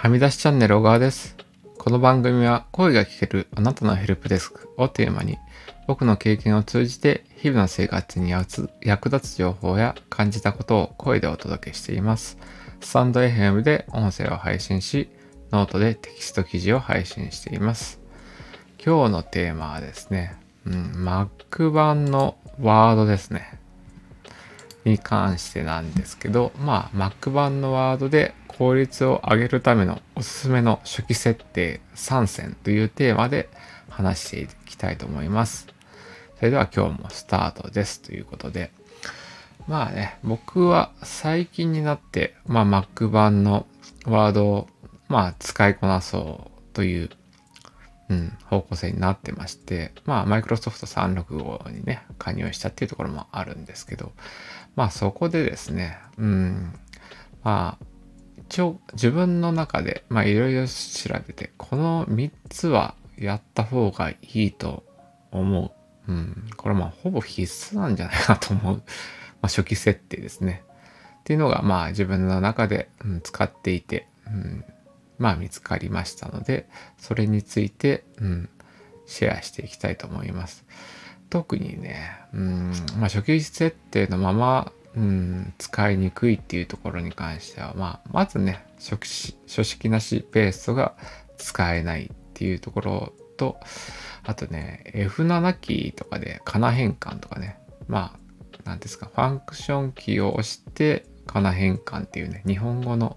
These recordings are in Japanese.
はみ出しチャンネル小川です。この番組は声が聞けるあなたのヘルプデスクをテーマに僕の経験を通じて日々の生活に役立つ情報や感じたことを声でお届けしています。スタンド FM で音声を配信し、ノートでテキスト記事を配信しています。今日のテーマはですね、うん、Mac 版のワードですね。に関してなんですけど、まあ Mac 版のワードで効率を上げるためのおすすめの初期設定3選というテーマで話していきたいと思います。それでは今日もスタートですということで、まあね、僕は最近になって、まあ Mac 版のワードをまあ使いこなそうという、うん、方向性になってまして、まあ Microsoft 365にね、加入したっていうところもあるんですけど、まあそこでですね、うん、まあ一応自分の中でまあいろいろ調べて、この3つはやった方がいいと思う。うん、これまあほぼ必須なんじゃないかと思う。まあ初期設定ですね。っていうのがまあ自分の中で、うん、使っていて、うん、まあ見つかりましたので、それについて、うん、シェアしていきたいと思います。特にね、うん、まあ初期設定のまま、うん、使いにくいっていうところに関しては、まあ、まずね、初期書式なしペーストが使えないっていうところと、あとね、F7 キーとかで、かな変換とかね、まあ、なんですか、ファンクションキーを押して、かな変換っていうね、日本語の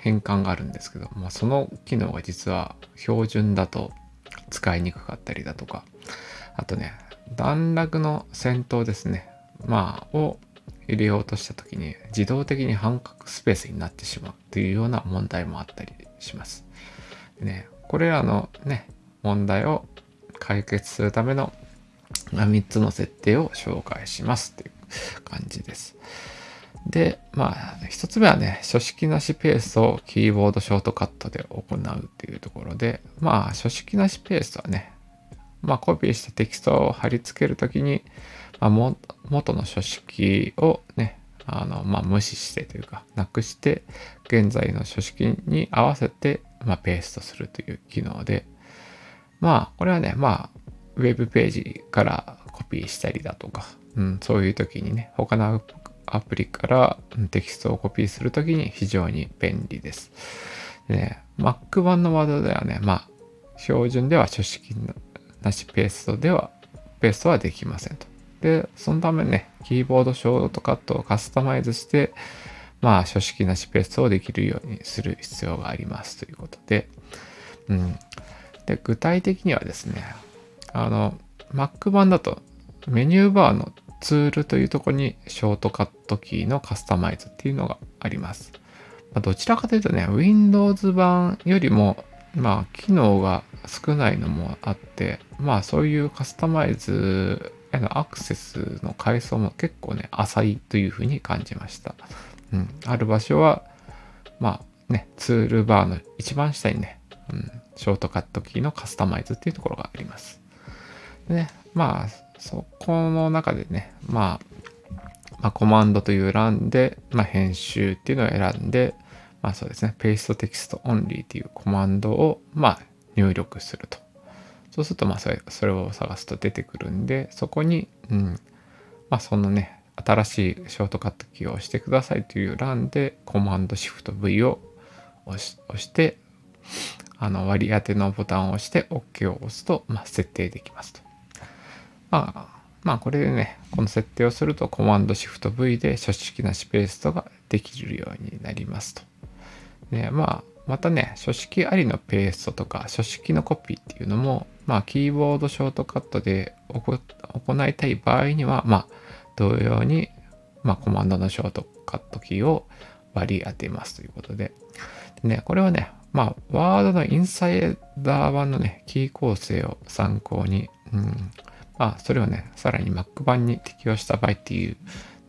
変換があるんですけど、まあ、その機能が実は標準だと使いにくかったりだとか、あとね、段落の先頭ですね、まあ、を入れようとした時に自動的に半角スペースになってしまうというような問題もあったりします。ね、これらのね、問題を解決するための3つの設定を紹介しますという感じです。で、まあ、1つ目はね、書式なしペーストをキーボードショートカットで行うっていうところで、まあ、書式なしペーストはね、まあ、コピーしたテキストを貼り付けるときに、まあ、も元の書式をね、あの、まあ、無視してというか、なくして、現在の書式に合わせて、まあ、ペーストするという機能で、まあ、これはね、まあ、ウェブページからコピーしたりだとか、うん、そういう時にね、他のアプリからテキストをコピーするときに非常に便利です。でね、Mac 版のワードではね、まあ、標準では書式なしペーストでは、ペーストはできませんと。で、そのためね、キーボードショートカットをカスタマイズして、まあ、書式なしペーストをできるようにする必要がありますということで、うん。で、具体的にはですね、あの、Mac 版だとメニューバーのツールというところにショートカットキーのカスタマイズっていうのがあります。ま、どちらかというとね、Windows 版よりも、まあ、機能が少ないのもあって、まあ、そういうカスタマイズへのアクセスの階層も結構ね、浅いというふうに感じました。うん。ある場所は、まあね、ツールバーの一番下にね、うん、ショートカットキーのカスタマイズっていうところがあります。でね、まあ、そこの中でね、まあ、まあ、コマンドという欄で、まあ、編集っていうのを選んで、まあそうですね、ペーストテキストオンリーっていうコマンドを、まあ、入力すると。そうすると、まあそれ、それを探すと出てくるんで、そこに、うん、まあそのね、新しいショートカットキーを押してくださいという欄で、コマンドシフト V を押し押して、あの割り当てのボタンを押して OK を押すと、まあ、設定できますと。まあ、まあこれでね、この設定をするとコマンドシフト V で書式なしペーストができるようになりますと。で、まあ、またね、書式ありのペーストとか書式のコピーっていうのも、まあキーボードショートカットで行いたい場合には、まあ同様に、まあコマンドのショートカットキーを割り当てますということで。でね、これはね、まあ、ワードのインサイダー版のね、キー構成を参考に、うん、まあ、それをね、さらに Mac 版に適用した場合っていう、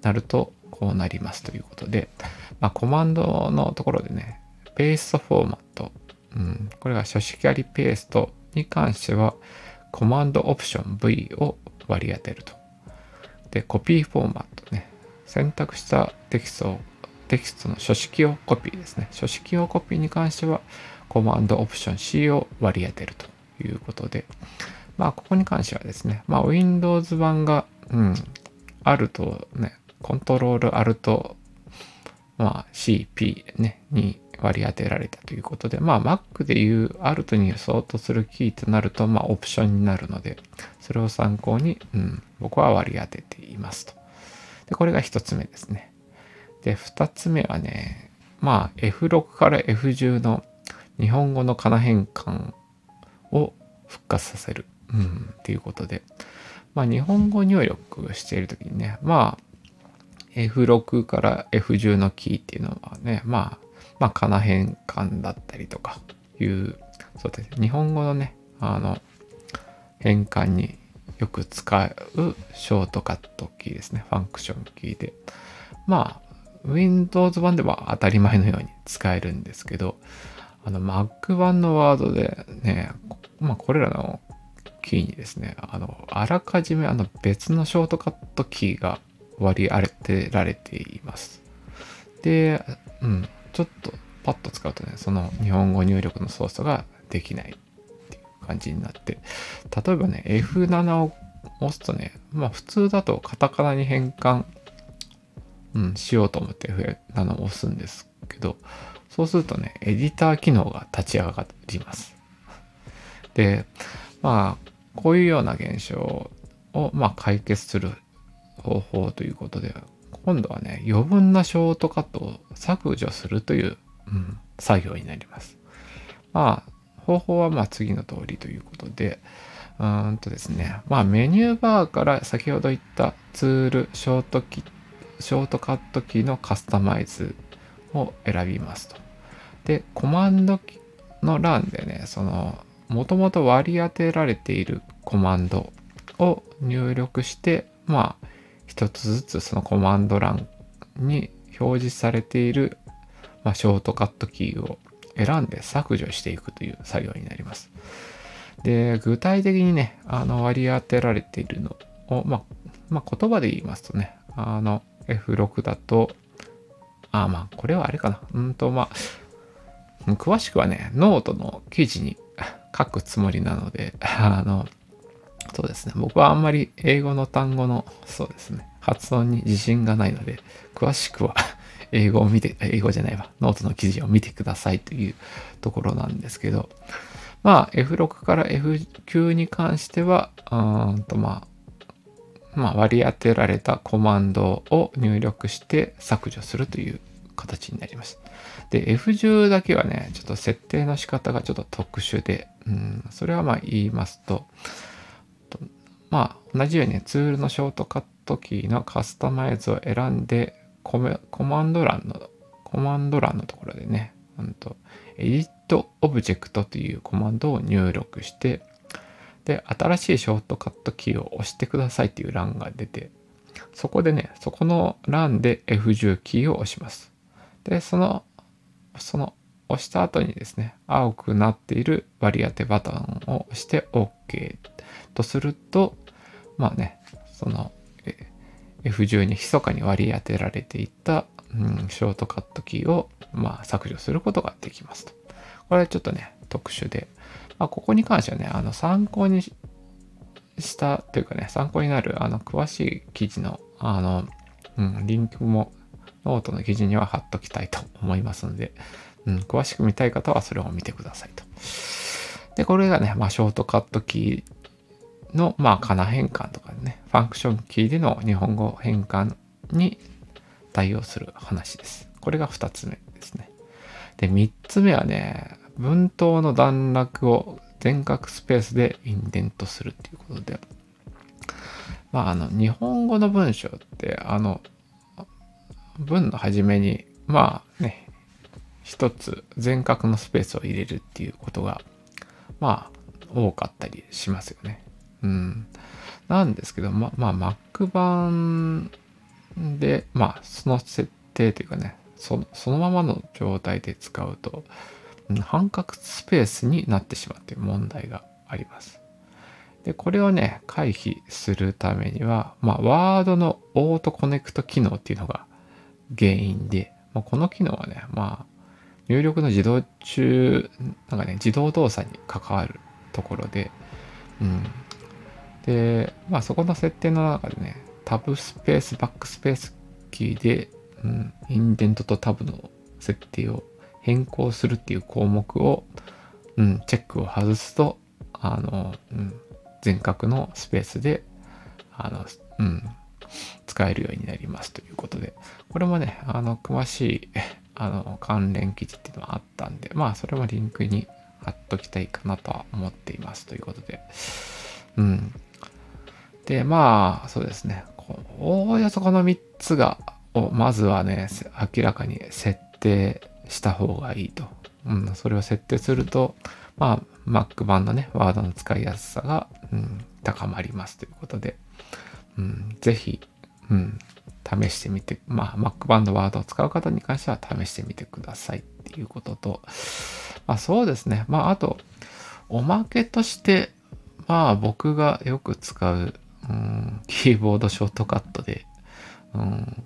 なると、こうなりますということで、まあ、コマンドのところでね、ペーストフォーマット、うん、これが書式ありペースト。に関しては、コマンドオプション V を割り当てると。で、コピーフォーマットね、選択したテキストをテキストの書式用コピーですね。書式用コピーに関しては、コマンドオプション C を割り当てるということで、まあ、ここに関してはですね、まあ、Windows 版が、うん、あるとね、コントロールアルト、まあ、CP ね、に割り当てられたということで、まあ Mac でいう Alt に相当するキーとなると、まあオプションになるので、それを参考に、うん、僕は割り当てていますと。で、これが一つ目ですね。で、二つ目はね、まあ F6 から F10 の日本語の仮名変換を復活させる、うん、っていうことで、まあ日本語入力しているときにね、まあ F6 から F10 のキーっていうのはね、まあまあ、かな変換だったりとかいう、そうです。日本語のね、あの、変換によく使うショートカットキーですね。ファンクションキーで。まあ、Windows 版では当たり前のように使えるんですけど、あの Mac 版のワードでね、まあこれらのキーにですね、あの、あらかじめあの別のショートカットキーが割り当てられています。で、うん、ちょっとパッと使うとね、その日本語入力の操作ができないっていう感じになって、例えばね、F7 を押すとね、まあ普通だとカタカナに変換、うん、しようと思って F7 を押すんですけど、そうするとね、エディター機能が立ち上がります。で、まあ、こういうような現象を、まあ、解決する方法ということで、今度はね、余分なショートカットを削除するという、うん、作業になります。まあ、方法はまあ次の通りということで、うんとですね、まあメニューバーから先ほど言ったツール、ショートキショートカットキーのカスタマイズを選びますと。で、コマンドの欄でね、その、もともと割り当てられているコマンドを入力して、まあ、一つずつそのコマンド欄に表示されている、まあ、ショートカットキーを選んで削除していくという作業になります。で、具体的にね、あの割り当てられているのを、まあ、まあ、言葉で言いますとね、あの F6 だと、あ、まあ、これはあれかな。うんと、まあ、詳しくはね、ノートの記事に書くつもりなので、あの、そうですね。僕はあんまり英語の単語の、そうですね。発音に自信がないので、詳しくは 英語を見て、英語じゃないわ。ノートの記事を見てくださいというところなんですけど、まあ F6 から F9 に関しては、うんとまあ、まあ割り当てられたコマンドを入力して削除するという形になります。で、F10 だけはね、ちょっと設定の仕方がちょっと特殊で、うん、それはまあ言いますと、まあ、同じように、ねツールのショートカットキーのカスタマイズを選んで、コマンド欄の、コマンド欄のところでね、うんと、 Edit Object というコマンドを入力して、で、新しいショートカットキーを押してくださいっていう欄が出て、そこでね、そこの欄で F10 キーを押します。で、その、その押した後にですね、青くなっている割り当てボタンを押して OK とすると、まあね、その F10 に密かに割り当てられていた、うん、ショートカットキーを、まあ、削除することができますと。これはちょっとね、特殊で、まあ、ここに関してはね、あの参考にしたというかね、参考になるあの詳しい記事のあの、うん、リンクもノートの記事には貼っときたいと思いますので、うん、詳しく見たい方はそれを見てくださいと。で、これがね、まあ、ショートカットキーの、まあ、かな変換とかね、ファンクションキーでの日本語変換に対応する話です。これが2つ目ですね。で、3つ目はね、文頭の段落を全角スペースでインデントするっていうことで、まあ、あの、日本語の文章って、あの、文の初めに、まあね、一つ全角のスペースを入れるっていうことが、まあ、多かったりしますよね。うん。なんですけど、ま、まあ、Mac 版で、まあ、その設定というかね、そのそのままの状態で使うと、半角スペースになってしまうという問題があります。で、これをね、回避するためには、まあ、ワードのオートコネクト機能っていうのが原因で、まあ、この機能はね、まあ、入力の自動中、なんかね、自動動作に関わるところで、うん。で、まあそこの設定の中でね、タブスペース、バックスペースキーで、うん、インデントとタブの設定を変更するっていう項目を、うん、チェックを外すと、あの、うん、全角のスペースで、あの、うん、使えるようになりますということで、これもね、あの、詳しい、あの、関連記事っていうのはあったんで、まあ、それもリンクに貼っときたいかなとは思っていますということで、うん。で、まあ、そうですね。おおよそこの3つが、をまずはね、明らかに設定した方がいいと。うん、それを設定すると、まあ、Mac 版のね、ワードの使いやすさが、うん、高まりますということで、うん、ぜひ、うん、試してみて、まあ、Mac 版のワードを使う方に関しては試してみてくださいっていうことと、まあそうですね。まああと、おまけとして、まあ僕がよく使う、うん、キーボードショートカットで、うん、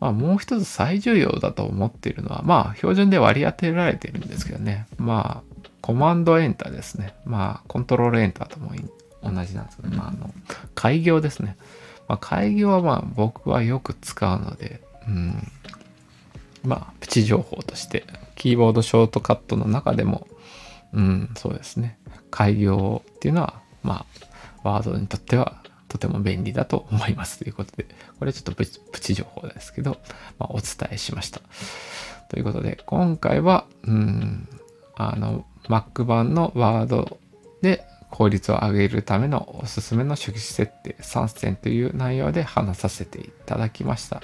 まあもう一つ最重要だと思っているのは、まあ標準で割り当てられてるんですけどね。まあコマンドエンターですね。まあコントロールエンターとも同じなんですけど、まああの、開業ですね。まあ開業はまあ僕はよく使うので、うん、まあプチ情報としてキーボードショートカットの中でも、うん、そうですね。開業っていうのは、まあ、ワードにとってはとても便利だと思いますということで、これちょっとプチ情報ですけど、まあ、お伝えしました。ということで、今回は、うん、あの、Mac 版のワードで効率を上げるためのおすすめの初期設定3選という内容で話させていただきました。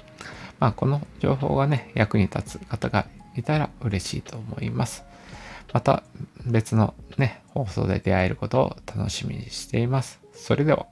まあ、この情報がね、役に立つ方がいたら嬉しいと思います。また別のね、放送で出会えることを楽しみにしています。それでは。